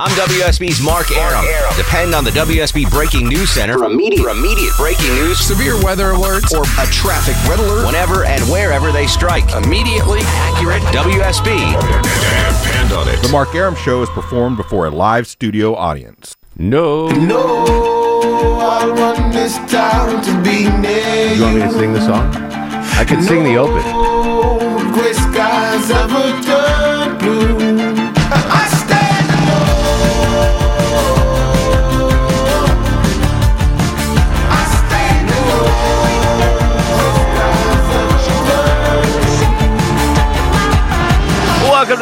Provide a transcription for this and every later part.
I'm WSB's Mark Arum. Depend on the WSB Breaking News Center for immediate, for immediate breaking news, severe weather alerts, or a traffic red alert whenever and wherever they strike. Immediately accurate WSB. Depend on it. The Mark Arum Show is performed before a live studio audience. No. No, I want this town to be near You want me to sing the song? I could sing the open. No gray skies ever turn blue.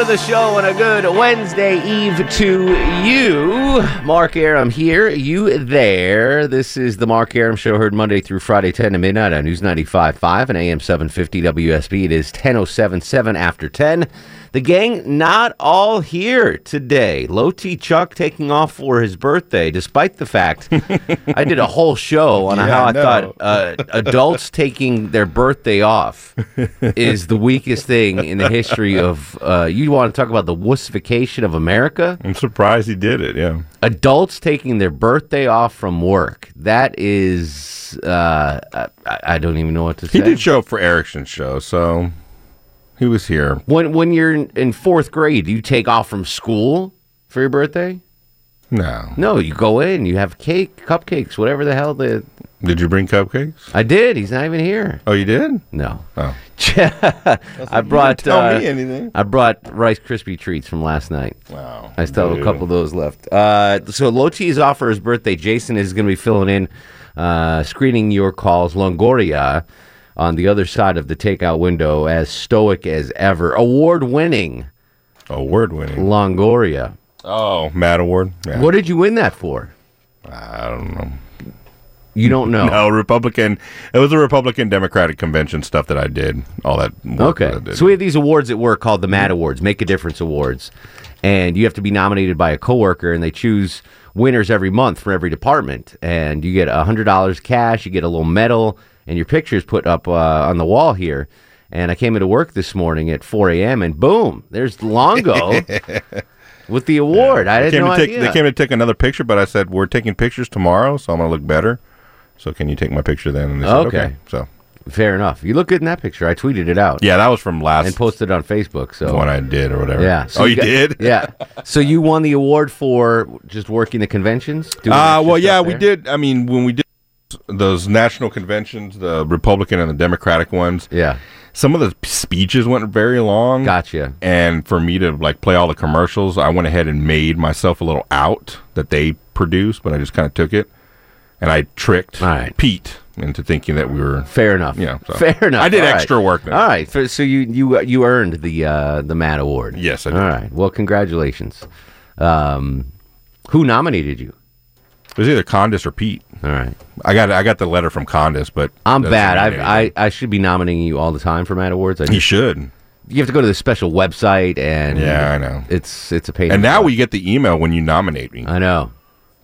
The show and a good Wednesday Eve to you. Mark Arum here, you there. This is the Mark Arum Show, heard Monday through Friday, 10 to midnight on News 95.5 and AM 750 WSB. It is 10.077 after 10. The gang not all here today. Low T Chuck taking off for his birthday, despite the fact I did a whole show on Yeah, how I I thought uh, adults taking their birthday off is the weakest thing in the history of. Uh, you want to talk about the wussification of America? I'm surprised he did it. Yeah. Adults taking their birthday off from work. That is. Uh, I, I don't even know what to say. He did show up for Erickson's show, so he was here. when when you're in, in fourth grade, do you take off from school for your birthday? No. No, you go in, you have cake, cupcakes, whatever the hell the. Did you bring cupcakes? I did. He's not even here. Oh, you did? No. Oh. I brought. tell uh, me anything. I brought Rice Krispie treats from last night. Wow. I still have a couple of those left. Uh, so Lochi is off for his birthday. Jason is going to be filling in, uh, screening your calls. Longoria on the other side of the takeout window, as stoic as ever. Award winning Award winning. Longoria. Oh, MAD Award. Yeah. What did you win that for? I don't know. You don't know. No, Republican. It was a Republican Democratic convention stuff that I did. All that. work Okay. that I did. So we have these awards at work called the MAD Awards, Make a Difference Awards. And you have to be nominated by a coworker, and they choose winners every month from every department. And you get a $100 cash, you get a little medal, and your picture is put up uh, on the wall here. And I came into work this morning at 4 a.m., and boom, there's Longo with the award. I They didn't know to take, idea. they came to take another picture, but I said we're taking pictures tomorrow, so I'm gonna look better. So can you take my picture then? And they said, Okay. okay. So Fair enough. You look good in that picture. I tweeted it out. yeah, that was from last And posted it on Facebook. So one I did or whatever. Yeah. oh, you got- did? Yeah. So you won the award for just working the conventions? Uh, well, yeah, we did. I mean, when we did those national conventions, the Republican and the Democratic ones, Yeah. some of the speeches went very long. Gotcha. And for me to like play all the commercials, I went ahead and made myself a little out that they produced, but I just kind of took it and I tricked right. Pete into thinking that we were. Fair enough. Yeah, so- Fair enough. I did All right. extra work then. All right. So, so you you you earned the uh, the MAD Award. Yes, I did. All right. Well, congratulations. Um, who nominated you? It was either Condis or Pete. All right. I got I got the letter from Condis, but I'm bad. I've. I I should be nominating you all the time for Mad Awards. I you should. you have to go to the special website and Yeah, I know. It's it's a pain. And now we get the email when you nominate me. I know.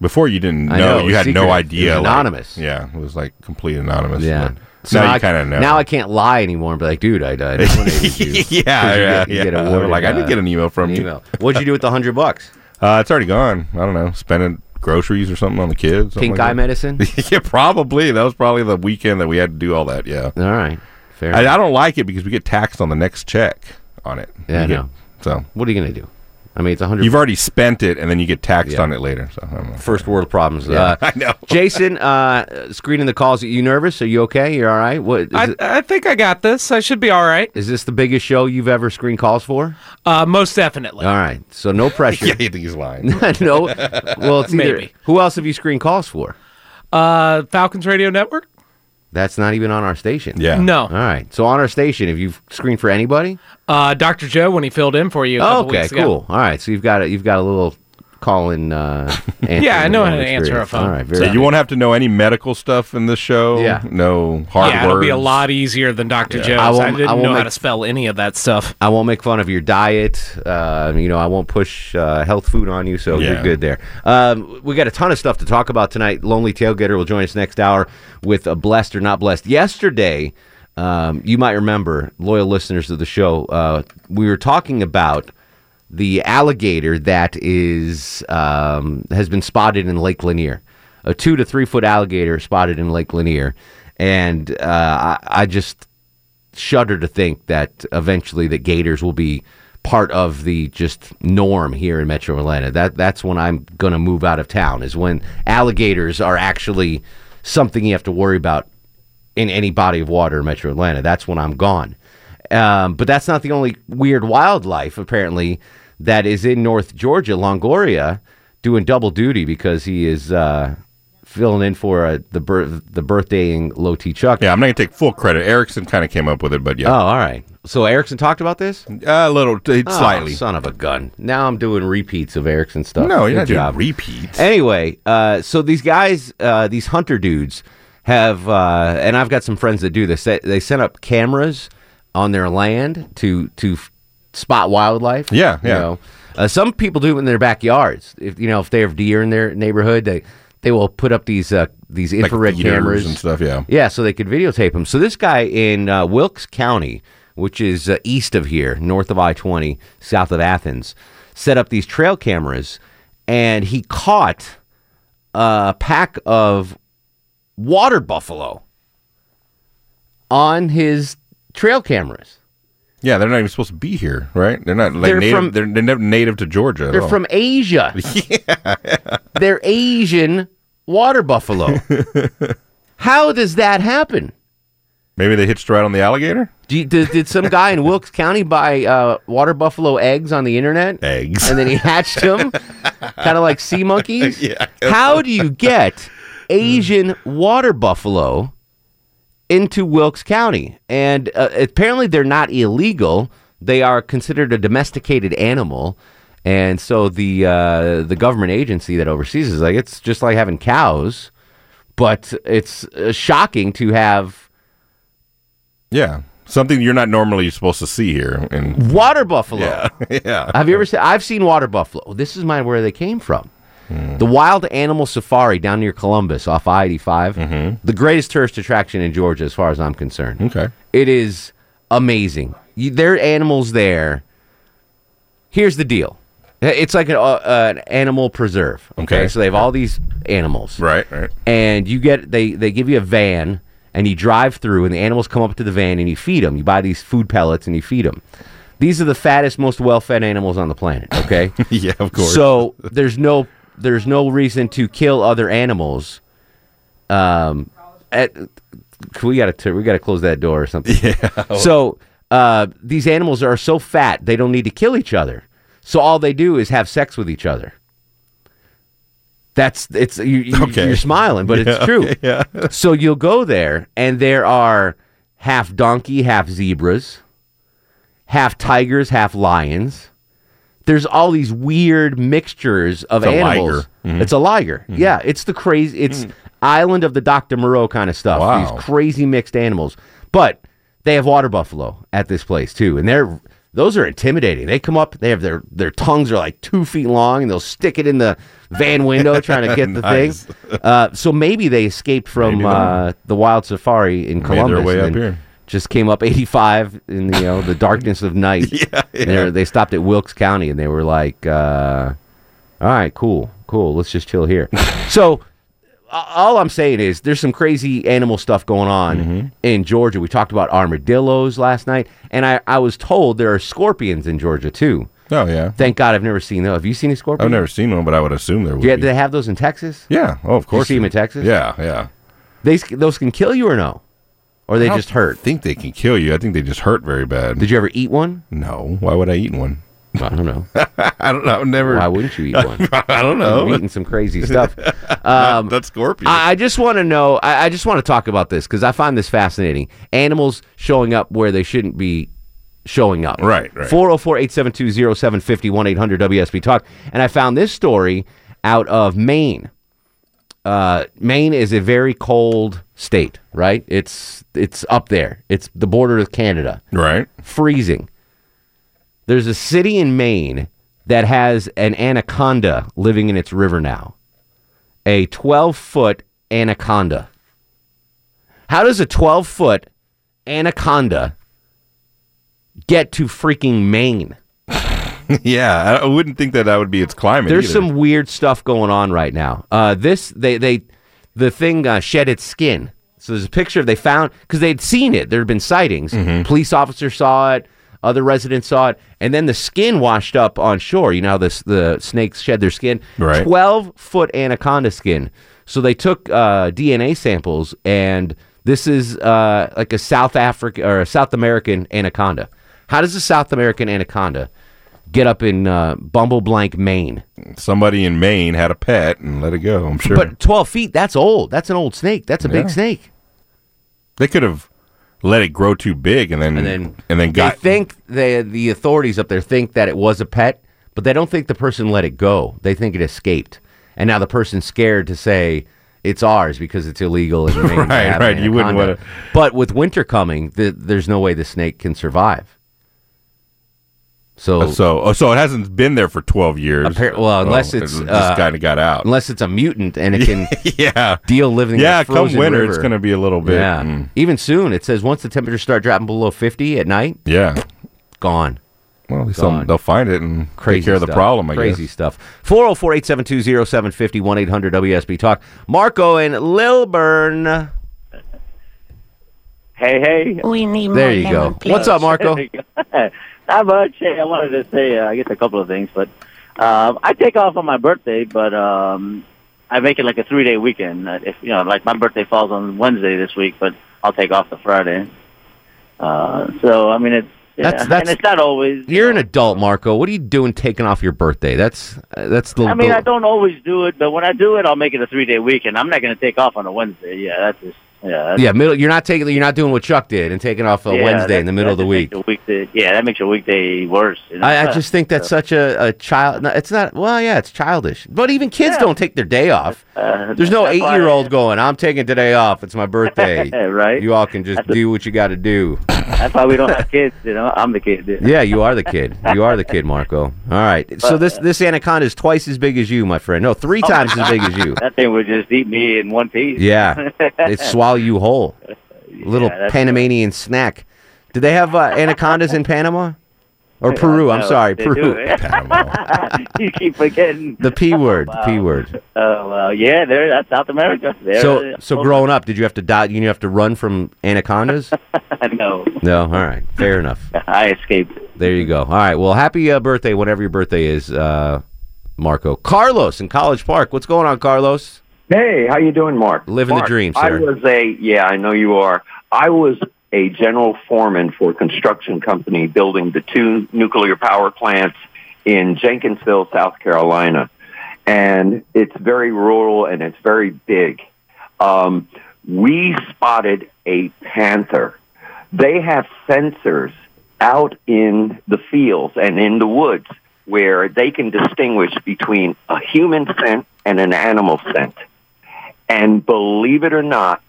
Before you didn't know, know, you had no idea. It like- anonymous. yeah, it was like complete anonymous. Yeah. but now I, you kind of know. Now I can't lie anymore and be like, dude, I, I you. yeah, yeah, get- yeah. awarded, like I uh, didn't get an email from an you. email. What'd you do with the hundred bucks? Uh, it's already gone. I don't know. Spending groceries or something on the kids. Pink like eye that. medicine. yeah, probably. That was probably the weekend that we had to do all that. Yeah. All right, fair. I. I don't like it because we get taxed on the next check on it. Yeah, get- know. So What are you gonna do? I mean, it's a hundred. you've already spent it, and then you get taxed Yeah. on it later. So I don't know. First world problems. Yeah, uh, I know. Jason, uh, screening the calls. Are you nervous? Are you okay? You're all right? What is, I, it, I think I got this. I should be all right. is this the biggest show you've ever screened calls for? Uh, most definitely. All right, so no pressure. Yeah, you think he's lying? no. Well, it's either, Maybe. Who else have you screened calls for? Uh, Falcons Radio Network? That's not even on our station. Yeah. No. All right. So on our station, have you screened for anybody? Uh, Dr. Joe when he filled in for you. A Oh, couple okay, weeks ago. cool. All right. So you've got a, you've got a little calling. Uh, Yeah, I know how to answer a phone. All right, very So you won't have to know any medical stuff in this show. Yeah. No hard yeah, it'll be a lot easier than Dr. Joe's. I I, won't- I didn't won't know how to spell any of that stuff. I won't make fun of your diet. Uh, you know, I won't push uh, health food on you, so you're good there. Um, we got a ton of stuff to talk about tonight. Lonely Tailgater will join us next hour with a blessed or not blessed. Yesterday, um, you might remember, loyal listeners of the show, uh, we were talking about the alligator that is um, has been spotted in Lake Lanier, a two to three foot alligator spotted in Lake Lanier, and uh, I, I just shudder to think that eventually the Gators will be part of the just norm here in Metro Atlanta. That that's when I'm going to move out of town. Is when alligators are actually something you have to worry about in any body of water in Metro Atlanta. That's when I'm gone. Um, but that's not the only weird wildlife apparently that is in North Georgia, Longoria, doing double duty because he is uh, filling in for uh, the bir- the birthdaying Low T Chuck. Yeah, I'm not gonna take full credit. Erickson kind of came up with it, but yeah. Oh, all right. So Erickson talked about this? a little, t- Oh, slightly. son of a gun. Now I'm doing repeats of Erickson stuff. no, you're Good not job. doing repeats. Anyway, uh, so these guys, uh, these hunter dudes, have, uh, and I've got some friends that do this. They, they set up cameras on their land to to spot wildlife. Yeah, you yeah. know. Uh, some people do it in their backyards. If you know, if they have deer in their neighborhood, they they will put up these uh, these infrared feeders cameras and stuff. Yeah. yeah, so they could videotape them. So this guy in uh, Wilkes County, which is uh, east of here, north of I twenty, south of Athens, set up these trail cameras, and he caught a pack of water buffalo on his trail cameras. Yeah, they're not even supposed to be here, right? They're not like They're native. from- they're, they're never native to Georgia. They're all. from Asia. yeah, They're Asian water buffalo. How does that happen? Maybe they hitched a ride on the alligator. You, did, did some guy in Wilkes County buy uh, water buffalo eggs on the internet? Eggs. And then he hatched them, kind of like sea monkeys? Yeah. How do you get Asian water buffalo into Wilkes County? And uh, apparently they're not illegal. They are considered a domesticated animal. And so the uh, the government agency that oversees is like it's just like having cows, but it's uh, shocking to have Yeah, something you're not normally supposed to see here. And water buffalo. yeah, yeah. Have you ever seen? I've seen water buffalo. This is my where they came from. The Wild Animal Safari down near Columbus off I 85. The greatest tourist attraction in Georgia, as far as I'm concerned. Okay. It is amazing. You, there are animals there. Here's the deal it's like an, uh, an animal preserve. Okay? Okay. So they have all these animals Right. Right. and you get they they give you a van and you drive through and the animals come up to the van and you feed them you buy these food pellets and you feed them these are the fattest most well-fed animals on the planet okay Yeah, of course. so there's no there's no reason to kill other animals um at, we gotta t- we gotta close that door or something yeah so uh these animals are so fat they don't need to kill each other so all they do is have sex with each other that's it's you, you, Okay. you're smiling but it's true yeah. so you'll go there, and there are half donkey, half zebras, half tigers, half lions. There's all these weird mixtures of It's a animals. liger. Mm-hmm. It's a liger. Yeah, it's the crazy. It's island of the Dr. Moreau kind of stuff. Wow. These crazy mixed animals, but they have water buffalo at this place too, and they're those are intimidating. They come up, they have their their tongues are like two feet long, and they'll stick it in the van window trying to get the Nice. thing. Uh, so maybe they escaped from uh, the wild safari in Made their way up here. Just came up 85 in the, you know the darkness of night. Yeah, And they stopped at Wilkes County and they were like, uh, "All right, cool, cool. Let's just chill here." so all I'm saying is there's some crazy animal stuff going on Mm-hmm. in Georgia. We talked about armadillos last night, and I, I was told there are scorpions in Georgia too. Oh yeah. Thank God I've never seen those. Have you seen a scorpion? I've never seen one, but I would assume there would. Yeah, do they have those in Texas? yeah. Oh, of course. see 'em in Texas? Yeah, yeah. They those can kill you or no? Or they just hurt? think they can kill you. I think they just hurt very bad. Did you ever eat one? no. Why would I eat one? I don't know. I don't know. I've never. Why wouldn't you eat one? I don't I'm know. eating some crazy stuff. Um, That's scorpion. I, I just want to know. I, I just want to talk about this because I find this fascinating. Animals showing up where they shouldn't be showing up. Right, right. 404 872 0750 1 800 WSB Talk. And I found this story out of Maine. Uh, Maine is a very cold state, right? It's it's up there. It's the border of Canada. Right. Freezing. There's a city in Maine that has an anaconda living in its river now. A 12 foot anaconda. How does a 12 foot anaconda get to freaking Maine? yeah, I wouldn't think that that would be its climate. There's either. some weird stuff going on right now. Uh, this they they the thing uh, shed its skin. So there's a picture they found because they'd seen it. There had been sightings. Mm-hmm. Police officers saw it. Other residents saw it, and then the skin washed up on shore. You know this the snakes shed their skin. Right. Twelve foot anaconda skin. So they took uh, DNA samples, and this is uh, like a South Africa or a South American anaconda. How does a South American anaconda get up in uh, Bumble Blank, Maine? Somebody in Maine had a pet and let it go. I'm sure. But 12 feet, that's old. That's an old snake. That's a big snake. they could have let it grow too big and then And then, and then got they think they, the authorities up there think that it was a pet, but they don't think the person let it go. They think it escaped. And now the person's scared to say it's ours because it's illegal in Maine. to Right, right. You wouldn't wanna- But with winter coming, the, there's no way the snake can survive. So, so oh, so it hasn't been there for 12 years. Appar- well, unless Oh, it's, it uh, kind of got out. unless it's a mutant and it can yeah. deal living Yeah, in a come frozen winter, river. it's going to be a little bit. Yeah. mm, Even soon, it says once the temperatures start dropping below 50 at night, yeah. gone. Well, at least Gone. some- they'll find it and Crazy take care of the problem, I Crazy guess. stuff. 404 872 0750 1 800 WSB Talk. Marco in Lilburn. Hey, hey. We need There you go. What's up, Marco? Not much. Hey, I wanted to say, uh, I guess, a couple of things, but um, I take off on my birthday, but um, I make it like a three-day weekend. Uh, If you know, like my birthday falls on Wednesday this week, but I'll take off the Friday. Uh, so I mean, it's yeah. That's- that's- and it's not always. You're an adult, Marco. What are you doing taking off your birthday? That's uh, that's the. I mean, the- I don't always do it, but when I do it, I'll make it a three-day weekend. I'm not going to take off on a Wednesday. Yeah, that's just yeah. Yeah, middle. You're not taking. You're not doing what Chuck did and taking off a yeah, Wednesday in the middle of the week. weekday. Yeah, that makes your weekday worse. You know? I, I just think that's such a, a child. no, It's not. Well, yeah, it's childish. But even kids don't take their day off. Uh, There's no eight-year-old going. I'm taking today off. It's my birthday. right. You all can just That's do what you got to do. That's why we don't have kids. You know, I'm the kid. dude. Yeah, you are the kid. You are the kid, Marco. All right. So But, this this anaconda is twice as big as you, my friend. No, three times as big as you. That thing would just eat me in one piece. Yeah, it swallow you whole. Little that's- Panamanian snack. Do they have uh, anacondas in Panama or Peru? I'm sorry, Peru. do. you keep forgetting. The p word. The p word. Oh well, yeah, there. That's South America. There, So so growing up, did you have to die? You have to run from anacondas? no, No. All right. Fair enough. I escaped. There you go. All right. Well, happy uh, birthday, whatever your birthday is, uh, Marco. Carlos in College Park. What's going on, Carlos? Hey, how you doing, Mark? Living the Mark, dream, I was a yeah, I know you are. I was a general foreman for a construction company building the two nuclear power plants in Jenkinsville, South Carolina, and it's very rural and it's very big. Um, we spotted a panther. They have sensors out in the fields and in the woods where they can distinguish between a human scent and an animal scent. And believe it or not,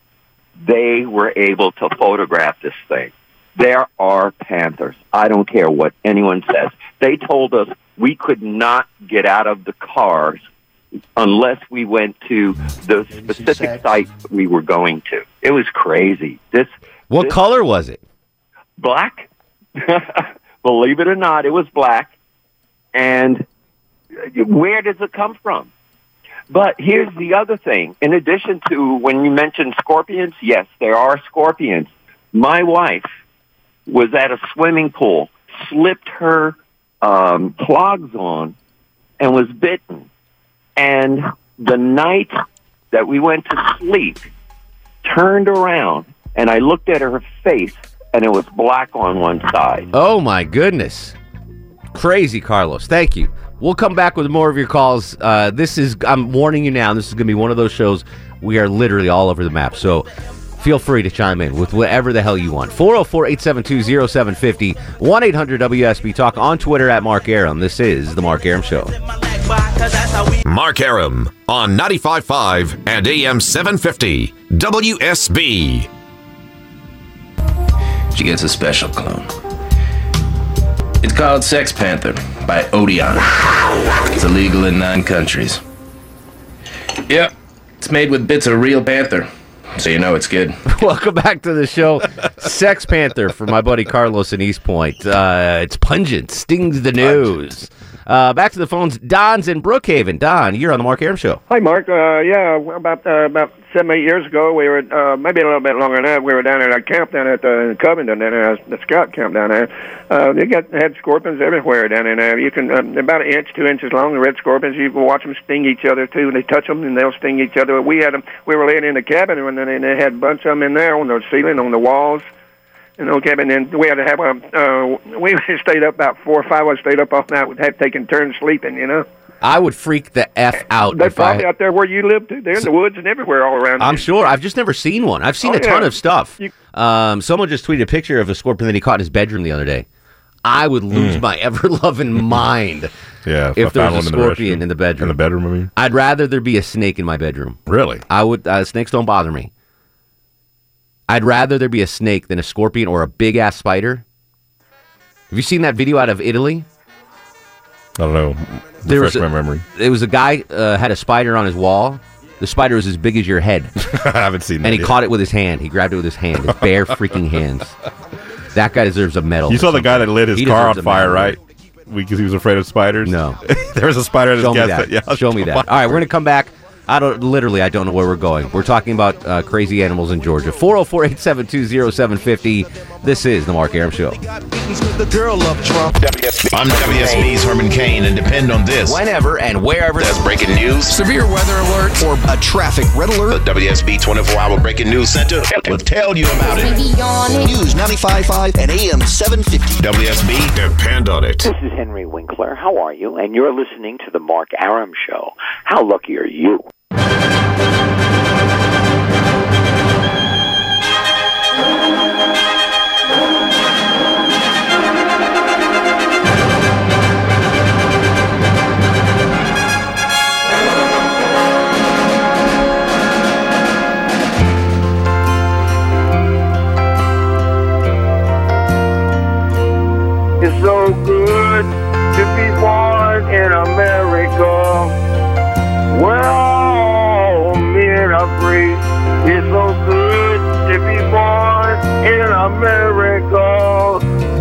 they were able to photograph this thing. There are panthers. I don't care what anyone says. They told us we could not get out of the cars unless we went to the specific site we were going to. It was crazy. This What this- color was it? black. Believe it or not, it was black. And where does it come from? But here's the other thing. In addition to when you mentioned scorpions, yes, there are scorpions. My wife was at a swimming pool, slipped her um, clogs on, and was bitten. And the night that we went to sleep, turned around, and I looked at her face, and it was black on one side. Oh my goodness. Crazy, Carlos. Thank you. We'll come back with more of your calls. Uh, this is, I'm warning you now, this is going to be one of those shows we are literally all over the map. So Feel free to chime in with whatever the hell you want. 404 872 0750 1 800 WSB Talk on Twitter at Mark Arum. This is The Mark Arum Show. Mark Arum on 95.5 and AM 750 WSB. She gets a special clone. It's called Sex Panther by Odeon. It's illegal in nine countries. Yep, it's made with bits of real panther, so you know it's good. Welcome back to the show. Sex Panther for my buddy Carlos in East Point. Uh, it's pungent, stings the nose. Uh, back to the phones. Don's in Brookhaven. Don, you're on the Mark Arum Show. Hi, Mark. Uh, yeah, about uh, about seven, eight years ago, we were uh, maybe a little bit longer than that. We were down at a camp down at the in Covington, down there, the scout camp down there. Uh, they got had scorpions everywhere down in there. You can uh, about an inch, two inches long. The red scorpions. You can watch them sting each other too. They touch them and they'll sting each other. We had them. We were laying in the cabin and then they had a bunch of them in there on the ceiling, on the walls. Know, cabin, and we had to have a. Uh, we stayed up about four or five. us stayed up all night. We'd have taken turns sleeping. You know. I would freak the F out They're if I. probably out there where you live too. They're in the woods and everywhere all around. I'm sure. I've just never seen one. I've seen Oh, a ton of stuff. You- Um, someone just tweeted a picture of a scorpion that he caught in his bedroom the other day. I would lose Mm. my ever loving mind Yeah, if I there was a one in the scorpion restroom. in the bedroom. In the bedroom, I mean. I'd rather there be a snake in my bedroom. Really? I would. Uh, snakes don't bother me. I'd rather there be a snake than a scorpion or a big ass spider. Have you seen that video out of Italy? I don't know. There was Refresh my memory. It was a guy uh, had a spider on his wall. The spider was as big as your head. I haven't seen that And he yet. caught it with his hand. He grabbed it with his hand, his bare freaking hands. That guy deserves a medal. You saw the guy that lit his He car on fire, right? Because he was afraid of spiders. No. there was a spider at his Show me that. Yeah, Show me that. All right, we're gonna come back. I don't literally. I don't know where we're going. We're talking about uh, crazy animals in Georgia. 404-872-0750. This is the Mark Arum Show. The girl of Trump. I'm WSB's Herman Cain, and depend on this. Whenever and wherever there's breaking news, severe weather alert, or a traffic red alert, the WSB 24 Hour Breaking News Center will tell you about it. News 95.5 and AM 750. WSB, depend on it. This is Henry Winkler. How are you? And you're listening to the Mark Arum Show. How lucky are you? In America, all men are free. It's so good to be born in America,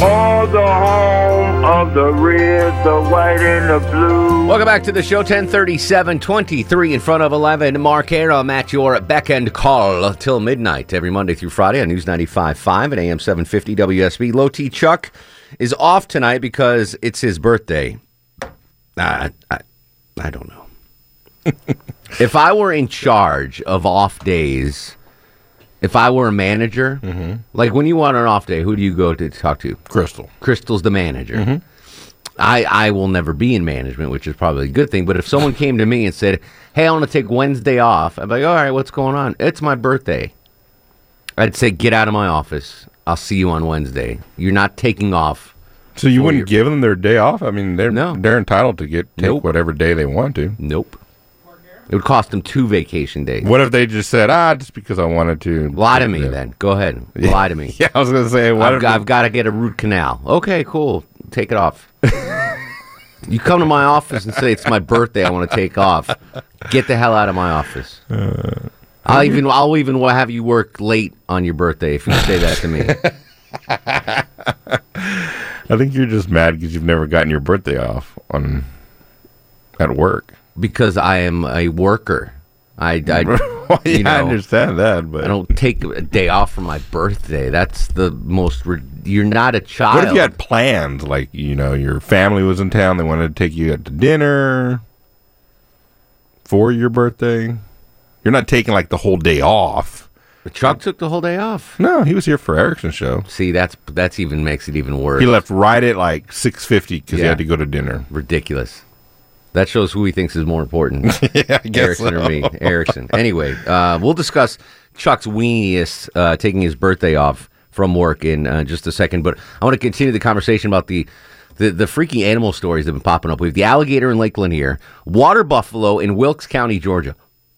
all the home of the red, the white, and the blue. Welcome back to the show. 1037, 23 in front of 11. Mark Arum at your beck and call till midnight every Monday through Friday on News 95.5 and AM 750 WSB. Low T Chuck is off tonight because it's his birthday. I, I, I don't know. if I were in charge of off days, if I were a manager, mm-hmm. like when you want an off day, who do you go to talk to? Crystal. Crystal's the manager. Mm-hmm. I, I will never be in management, which is probably a good thing. But if someone came to me and said, Hey, I want to take Wednesday off, I'd be like, All right, what's going on? It's my birthday. I'd say, Get out of my office. I'll see you on Wednesday. You're not taking off. So you wouldn't give them their day off? I mean, they're they're entitled to get take Nope. whatever day they want to. Nope. It would cost them two vacation days. What if they just said, ah, just because I wanted to? Lie to me then. Go ahead. Lie to me. Yeah, I was gonna say, what I've, got, I've got to get a root canal. Okay, cool. Take it off. you come to my office and say it's my birthday. I want to take off. Get the hell out of my office. Uh, I'll even I'll even have you work late on your birthday if you say that to me. I think you're just mad because you've never gotten your birthday off on at work. Because I am a worker. I, I Well, yeah, you I understand that, but I don't take a day off for my birthday. That's the most. Re- you're not a child. What if you had plans? Like, you know, your family was in town, they wanted to take you out to dinner for your birthday. You're not taking like the whole day off. Chuck took the whole day off. No, he was here for Erickson's show. See, that's that's even makes it even worse. He left right at like six fifty because he Yeah. had to go to dinner. Ridiculous. That shows who he thinks is more important. yeah, I guess Erickson or me. Erickson. Anyway, uh, we'll discuss Chuck's weeniest uh, taking his birthday off from work in uh, just a second. But I want to continue the conversation about the, the the freaky animal stories that have been popping up. We have the alligator in Lake Lanier, water buffalo in Wilkes County, Georgia.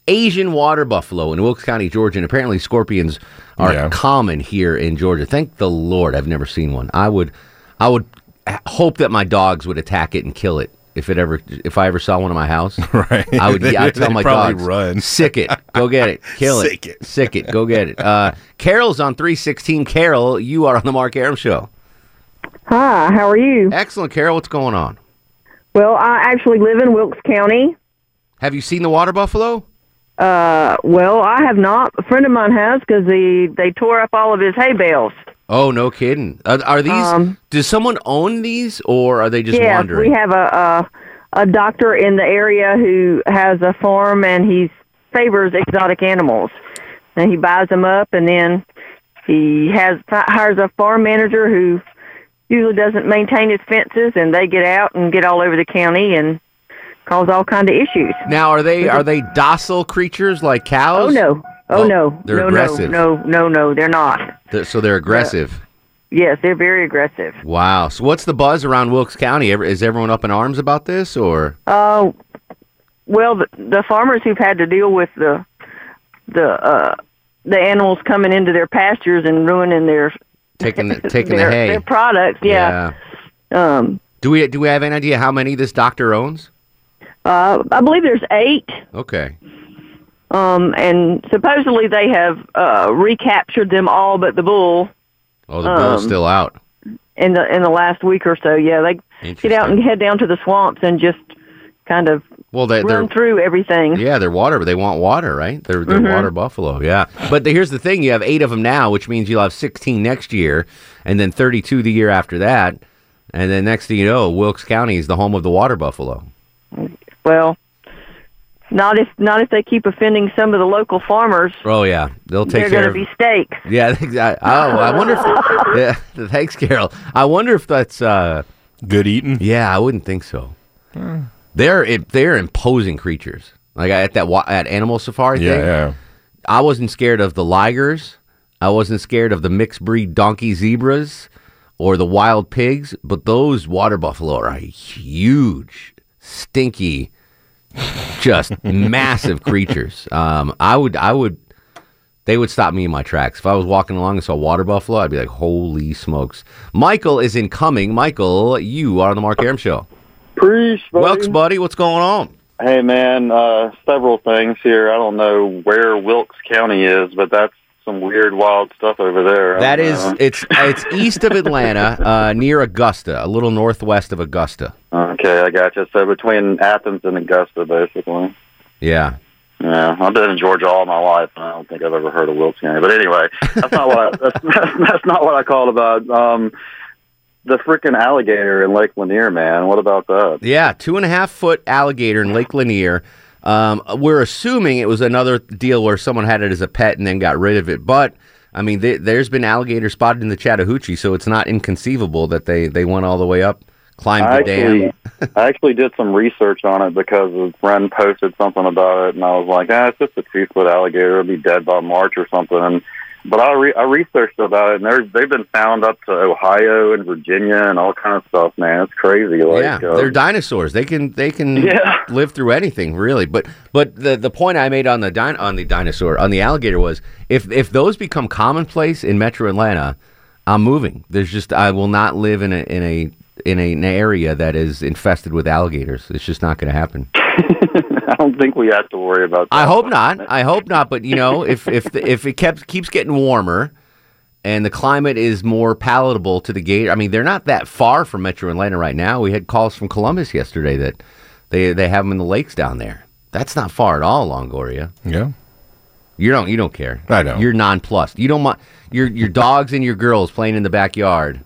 Asian water buffalo in Wilkes County, Georgia, and apparently scorpions are Yeah. common here in Georgia. Thank the Lord, I've never seen one. I would, I would hope that my dogs would attack it and kill it if it ever, if I ever saw one in my house. Right. I would, They- I'd tell my probably dogs, run. sick it, go get it, kill it, Sick it. sick it, go get it. Uh, Carol's on three sixteen. Carol, you are on the Mark Arum show. Hi, how are you? Excellent, Carol. What's going on? Well, I actually live in Wilkes County. Have you seen the water buffalo? Uh, well, I have not. A friend of mine has because they they tore up all of his hay bales. Oh, no kidding. Are, are these? Um, does someone own these, or are they just yes, wandering? we have a, a a doctor in the area who has a farm and he favors exotic animals, and he buys them up, and then he has hires a farm manager who usually doesn't maintain his fences, and they get out and get all over the county and cause all kind of issues. Now, are they are they docile creatures like cows? Oh no! Oh, Oh, no! they're no, aggressive. No, no, no, no! They're not. They're- so they're aggressive. Yes, they're very aggressive. Wow. So what's the buzz around Wilkes County? Is everyone up in arms about this, or Uh, well, the, the farmers who've had to deal with the the uh, the animals coming into their pastures and ruining their taking the, taking their, the hay? their products, yeah. Um, Do we do we have any idea how many this doctor owns? Uh, I believe there's eight, Okay. um, and supposedly they have uh, recaptured them all, but the bull Oh, the bull's Um, still out. in the in the last week or so. Yeah, they get out and head down to the swamps and just kind of Well, they, run through everything. yeah, they're water, but they want water, right? They're they're Mhm. water buffalo. Yeah. But the, here's the thing: you have eight of them now, which means you'll have 16 next year, and then 32 the year after that, and then next thing you know, Wilkes County is the home of the water buffalo. Well, not if not if they keep offending some of the local farmers. Oh yeah, they'll take They're care going to be stakes. Yeah, I, oh, I wonder if. yeah, thanks, Carol. I wonder if that's uh, good eating. Yeah, I wouldn't think so. They're it, they're imposing creatures. Like at that at animal safari Yeah, thing. yeah. I wasn't scared of the ligers. I wasn't scared of the mixed breed donkey zebras or the wild pigs, but those water buffalo are huge, stinky, just massive creatures. Um, I would, I would, they would stop me in my tracks. If I was walking along and saw water buffalo, I'd be like, holy smokes. Michael is incoming. Michael, you are on the Mark Arum Show. Preach, buddy. Wilkes, buddy, what's going on? Hey, man, uh, several things here. I don't know where Wilkes County is, but that's some weird, wild stuff over there. That is, know. it's it's east of Atlanta, uh, near Augusta, a little northwest of Augusta. Okay, I got you. So between Athens and Augusta, basically. Yeah. Yeah, I've been in Georgia all my life, and I don't think I've ever heard of Wilkes County. But anyway, that's not what I, that's, that's not what I called about. Um, the freaking alligator in Lake Lanier, man. What about that? Yeah, two and a half foot alligator in Lake Lanier. Um, we're assuming it was another deal where someone had it as a pet and then got rid of it. But I mean, th- there's been alligators spotted in the Chattahoochee, so it's not inconceivable that they they went all the way up, climbed I the actually, dam. I actually did some research on it because a friend posted something about it, and I was like, ah, it's just a two foot alligator. It'll be dead by March or something. And but I re- I researched about it, and they're they've been found up to Ohio and Virginia and all kind of stuff. Man, it's crazy. Like, yeah, uh, they're dinosaurs. They can they can Yeah. live through anything, really. But but the the point I made on the din- on the dinosaur on the alligator was if if those become commonplace in Metro Atlanta, I'm moving. There's just I will not live in a in a in a, an area that is infested with alligators. It's just not going to happen. I don't think we have to worry about. that. I hope not. I hope not. But you know, if if the, if it kept keeps getting warmer, and the climate is more palatable to the gator, I mean, they're not that far from Metro Atlanta right now. We had calls from Columbus yesterday that they they have them in the lakes down there. That's not far at all, Longoria. Yeah. You don't you don't care. I don't. You're nonplussed. You don't mind your your dogs and your girls playing in the backyard.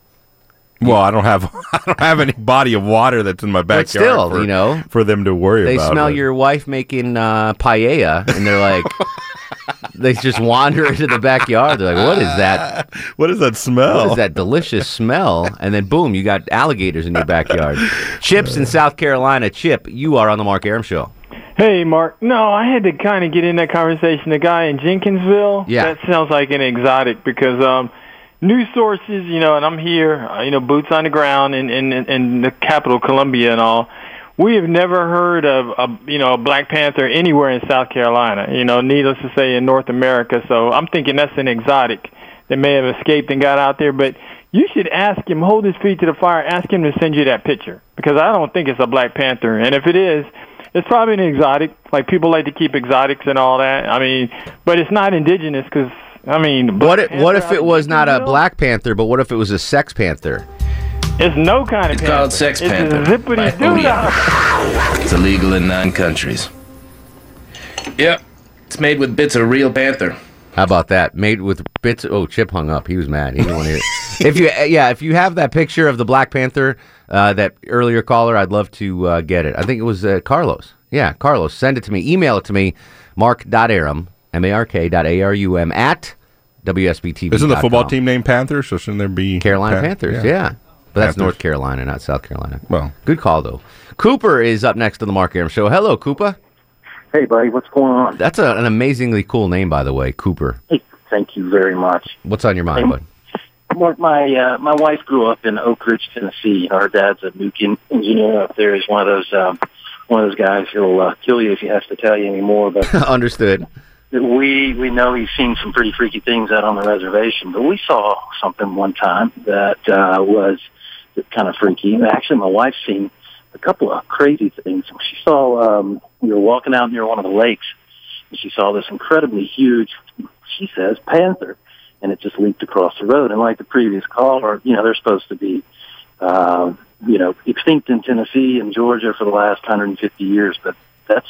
Well, I don't have I don't have any body of water that's in my backyard. But still, for, you know, for them to worry They about. They smell but- your wife making uh, paella, and they're like, they just wander into the backyard. They're like, "What is that? What is that smell? What is that delicious smell?" And then boom, you got alligators in your backyard. Chips in South Carolina. Chip, you are on the Mark Arum show. Hey, Mark. No, I had to kind of get in that conversation. The guy in Jenkinsville. Yeah. That sounds like an exotic because um, news sources, you know, and I'm here, uh, you know, boots on the ground in in, in the capital, Columbia, and all. We have never heard of a you know a Black Panther anywhere in South Carolina. You know, needless to say, in North America. So I'm thinking that's an exotic that may have escaped and got out there. But you should ask him, hold his feet to the fire, ask him to send you that picture because I don't think it's a Black Panther. And if it is, it's probably an exotic. Like people like to keep exotics and all that. I mean, but it's not indigenous because I mean, What if, what if it was not a Black Panther, but what if it was a Sex Panther? It's no kind of Panther. It's panther. called Sex it's Panther A zippity doo Odeon. It's illegal in nine countries. Yep. It's made with bits of real panther. How about that? Made with bits. Oh, Chip hung up. He was mad. He didn't want to hear. It. If you, yeah, if you have that picture of the Black Panther, uh, that earlier caller, I'd love to uh, get it. I think it was uh, Carlos. Yeah, Carlos. Send it to me. Email it to me. Mark.arum, M A R K dot A R U M at WSBTV. Isn't the football team named Panthers? So shouldn't there be Carolina Pan- Panthers? Yeah. But that's Panthers. North Carolina, not South Carolina. Well, good call though. Cooper is up next on the Mark Arum Show. Hello, Cooper. Hey, buddy, what's going on? That's a, an amazingly cool name, by the way, Cooper. Hey, thank you very much. What's on your mind, Hey, bud? Mark, my uh, my wife grew up in Oak Ridge, Tennessee. Our dad's a nuke engineer up there. He's one of those um, one of those guys who'll uh, kill you if he has to tell you anymore. But Understood. We we know he's seen some pretty freaky things out on the reservation. But we saw something one time that uh, was kind of freaky. Actually, my wife's seen a couple of crazy things. She saw um, we were walking out near one of the lakes, and she saw this incredibly huge, she says, panther, and it just leaped across the road. And like the previous caller, you know, they're supposed to be. Uh, you know, extinct in Tennessee and Georgia for the last 150 years, but that's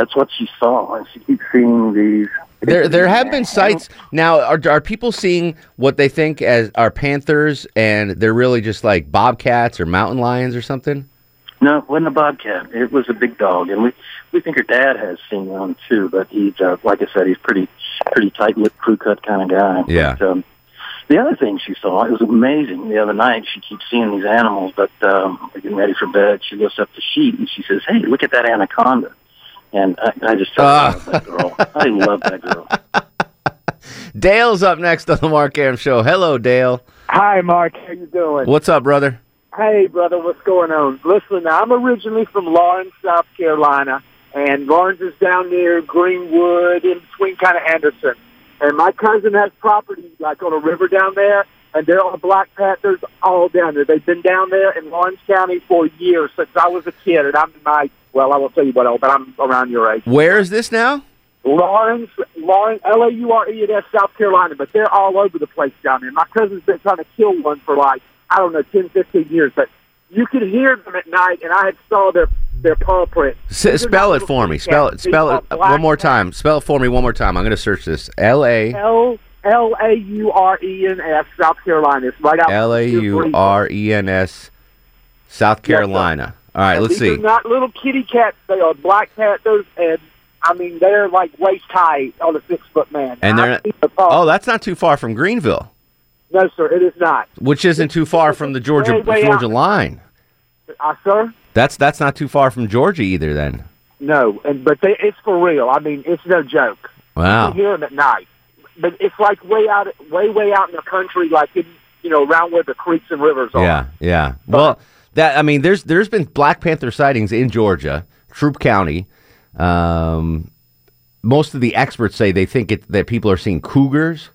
that's what she saw, and she keeps seeing these There, there have been sites now. Are, are people seeing what they think as are panthers, and they're really just like bobcats or mountain lions or something? No, it wasn't a bobcat. It was a big dog, and we we think her dad has seen one too. But he's uh, like I said, he's pretty pretty tight lipped, crew cut kind of guy. Yeah. But, um, the other thing she saw, it was amazing. The other night, she keeps seeing these animals, but um, we're getting ready for bed. She lifts up the sheet and she says, "Hey, look at that anaconda." And I, I just tell Ah. Love that girl. I love that girl. Dale's up next on the Mark Arum Show. Hello, Dale. Hi, Mark. How you doing? What's up, brother? Hey, brother. What's going on? Listen, I'm originally from Laurens, South Carolina, and Laurens is down near Greenwood, in between kind of Anderson. And my cousin has property like on a river down there, and there are Black Panthers all down there. They've been down there in Laurens County for years since I was a kid, and I'm in my well, I won't tell you what else, but I'm around your age. Where is this now? Laurens, Laurens, L A U R E N S, South Carolina, but they're all over the place down there. My cousin's been trying to kill one for like I don't know, ten, fifteen years, but you could hear them at night, and I had saw their their paw print. S- spell it for me. Spell it. Spell it one more time. Spell it for me one more time. I'm going to search this. L A L L A U R E N S, South Carolina. It's right out. L A U R E N S, South Carolina. All right, let's these see. are not little kitty cats. They are black panthers, and I mean they're like waist high on a six foot man. And they're oh, that's not too far from Greenville, no, sir, it is not. which isn't too far from the Georgia way, way Georgia out. line. Uh, sir. That's that's not too far from Georgia either. Then No, and but they, it's for real. I mean, it's no joke. Wow. You hear them at night, but it's like way out, way way out in the country, like in you know around where the creeks and rivers are. Yeah, yeah. Well, that I mean, there's there's been Black Panther sightings in Georgia, Troup County. Um, most of the experts say they think it, that people are seeing cougars,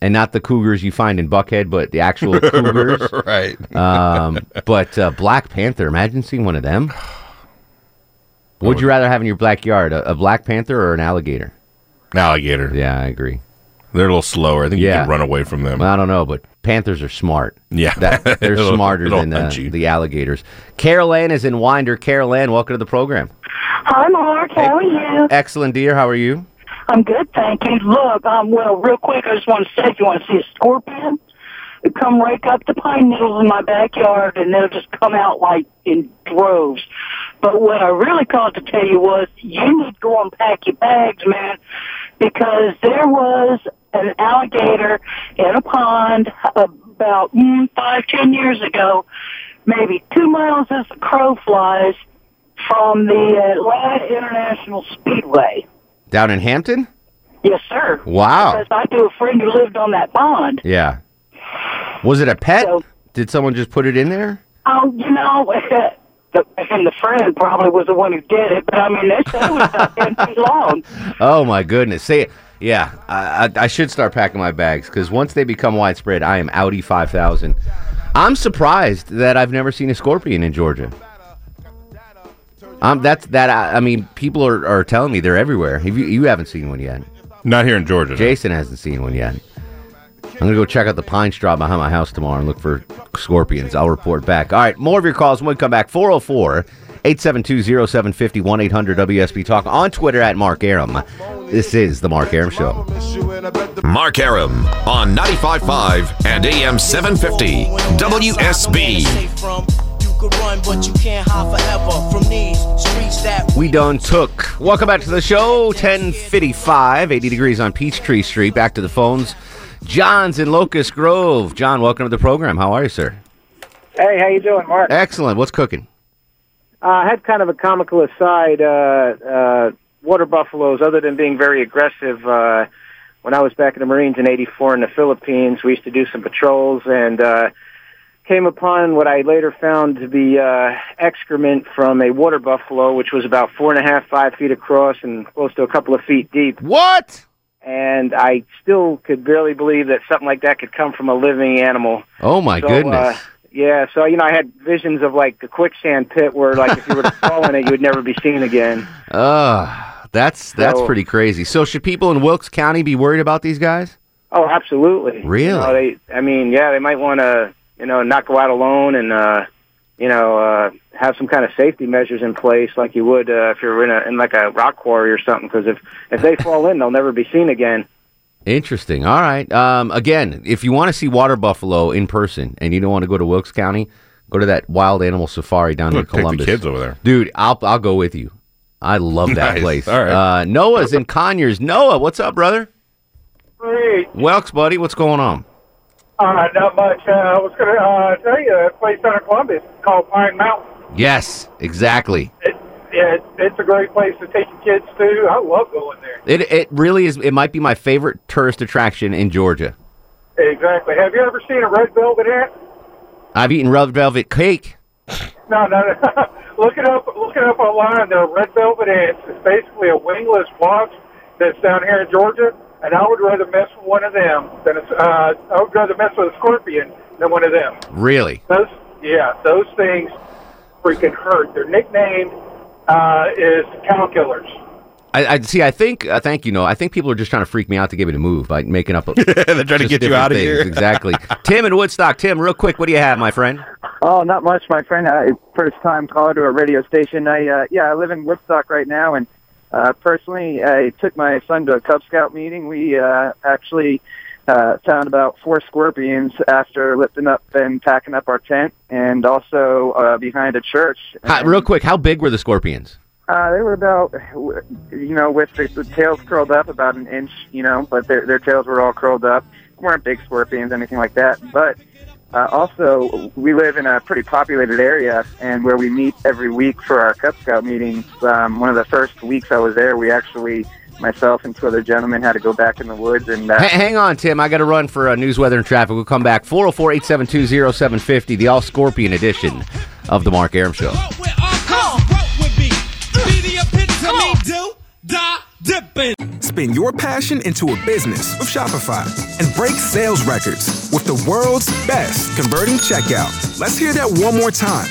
and not the cougars you find in Buckhead, but the actual cougars. Right. Um, but uh, Black Panther, imagine seeing one of them. Would you rather have in your backyard a, a Black Panther or an alligator? An alligator. Yeah, I agree. They're a little slower. I think you Yeah. can run away from them. Well, I don't know, but panthers are smart. Yeah. That, they're It'll- smarter it'll than uh, the alligators. Carol Ann is in Winder. Carol Ann, welcome to the program. Hi, Mark. How are you? Excellent, dear. How are you? I'm good, thank you. Look, um, well, real quick, I just want to say, if you want to see a scorpion, come rake up the pine needles in my backyard, and they'll just come out like in droves. But what I really called to tell you was, you need to go and pack your bags, man, because there was an alligator in a pond about mm, five, ten years ago, maybe two miles as the crow flies from the Atlanta International Speedway. Down in Hampton? Yes, sir. Wow. Because I knew a friend who lived on that pond. Yeah. Was it a pet? Did someone just put it in there? Oh, you know, the, and the friend probably was the one who did it, but I mean, they said it was about 10 feet long. Oh my goodness! Say it. Yeah, I, I, I should start packing my bags because once they become widespread, I am Audi five thousand. I'm surprised that I've never seen a scorpion in Georgia. Um, that's that. I, I mean, people are, are telling me they're everywhere. Have you, you haven't seen one yet? Not here in Georgia. no. Jason hasn't seen one yet. I'm gonna go check out the pine straw behind my house tomorrow and look for scorpions. I'll report back. All right, more of your calls when we come back. 404 872 0750 1 800 WSB Talk on Twitter at Mark Arum. This is The Mark Arum Show. Mark Arum on 95.5 and AM 750 WSB. run, but you can't hide forever from these streets that We done took. Welcome back to the show. 1055, 80 degrees on Peachtree Street. Back to the phones. John's in Locust Grove. John, welcome to the program. How are you, sir? Hey, how you doing, Mark? Excellent. What's cooking? Uh, I had kind of a comical aside. Uh, uh, water buffaloes, other than being very aggressive, uh, when I was back in the Marines in '84 in the Philippines, we used to do some patrols and uh, came upon what I later found to be uh, excrement from a water buffalo, which was about four and a half, five feet across and close to a couple of feet deep. What? And I still could barely believe that something like that could come from a living animal. Oh, my So, goodness. Uh, yeah, so you know, I had visions of like a quicksand pit where, like, if you were to fall in it, you would never be seen again. Uh, that's that's So- pretty crazy. So should people in Wilkes County be worried about these guys? Oh, absolutely. Really? You know, they, I mean, yeah, they might want to, you know, not go out alone and, uh, you know, uh, have some kind of safety measures in place, like you would uh, if you're in a in like a rock quarry or something. Because if if they fall in, they'll never be seen again. Interesting. All right. Um, again, if you want to see water buffalo in person and you don't want to go to Wilkes County, go to that wild animal safari down near Take the Columbus. kids over there. dude. I'll I'll go with you. I love that Nice. place. All right. Uh, Noah's in Conyers. Noah, what's up, brother? Hey, Wilkes, buddy, what's going on? uh, not much. Uh, I was going to uh, tell you a place down in Columbus called Pine Mountain. Yes, exactly. Yeah, it, it's a great place to take your kids to. I love going there. It it really is. It might be my favorite tourist attraction in Georgia. Exactly. Have you ever seen a red velvet ant? I've eaten red velvet cake. No, no, no. look it up. Look it up online. They're red velvet ants. It's basically a wingless wasp that's down here in Georgia. And I would rather mess with one of them than a, uh, I would rather mess with a scorpion than one of them. Really? Those, yeah, those things freaking hurt. They're nickname uh, is cow killers. I, I see. I think. Uh, thank you. No, I think people are just trying to freak me out to get me to move by making up. A, They're trying to get you out of things. here. exactly. Tim in Woodstock. Tim, real quick, what do you have, my friend? Oh, not much, my friend. Uh, first time caller to a radio station. I uh, yeah, I live in Woodstock right now, and uh, personally, I took my son to a Cub Scout meeting. We uh, actually uh, found about four scorpions after lifting up and packing up our tent, and also uh, behind a church. How, real quick, how big were the scorpions? Uh, they were about, you know, with the, the tails curled up about an inch, you know, but their their tails were all curled up. weren't big scorpions, anything like that. But uh, also, we live in a pretty populated area, and where we meet every week for our Cub Scout meetings. Um, one of the first weeks I was there, we actually, myself and two other gentlemen, had to go back in the woods and. Uh, Ha- hang on, Tim. I got to run for uh, news, weather, and traffic. We'll come back. 404 872 0750, the All Scorpion edition of The Mark Arum Show. Spin your passion into a business with Shopify and break sales records with the world's best converting checkout. Let's hear that one more time.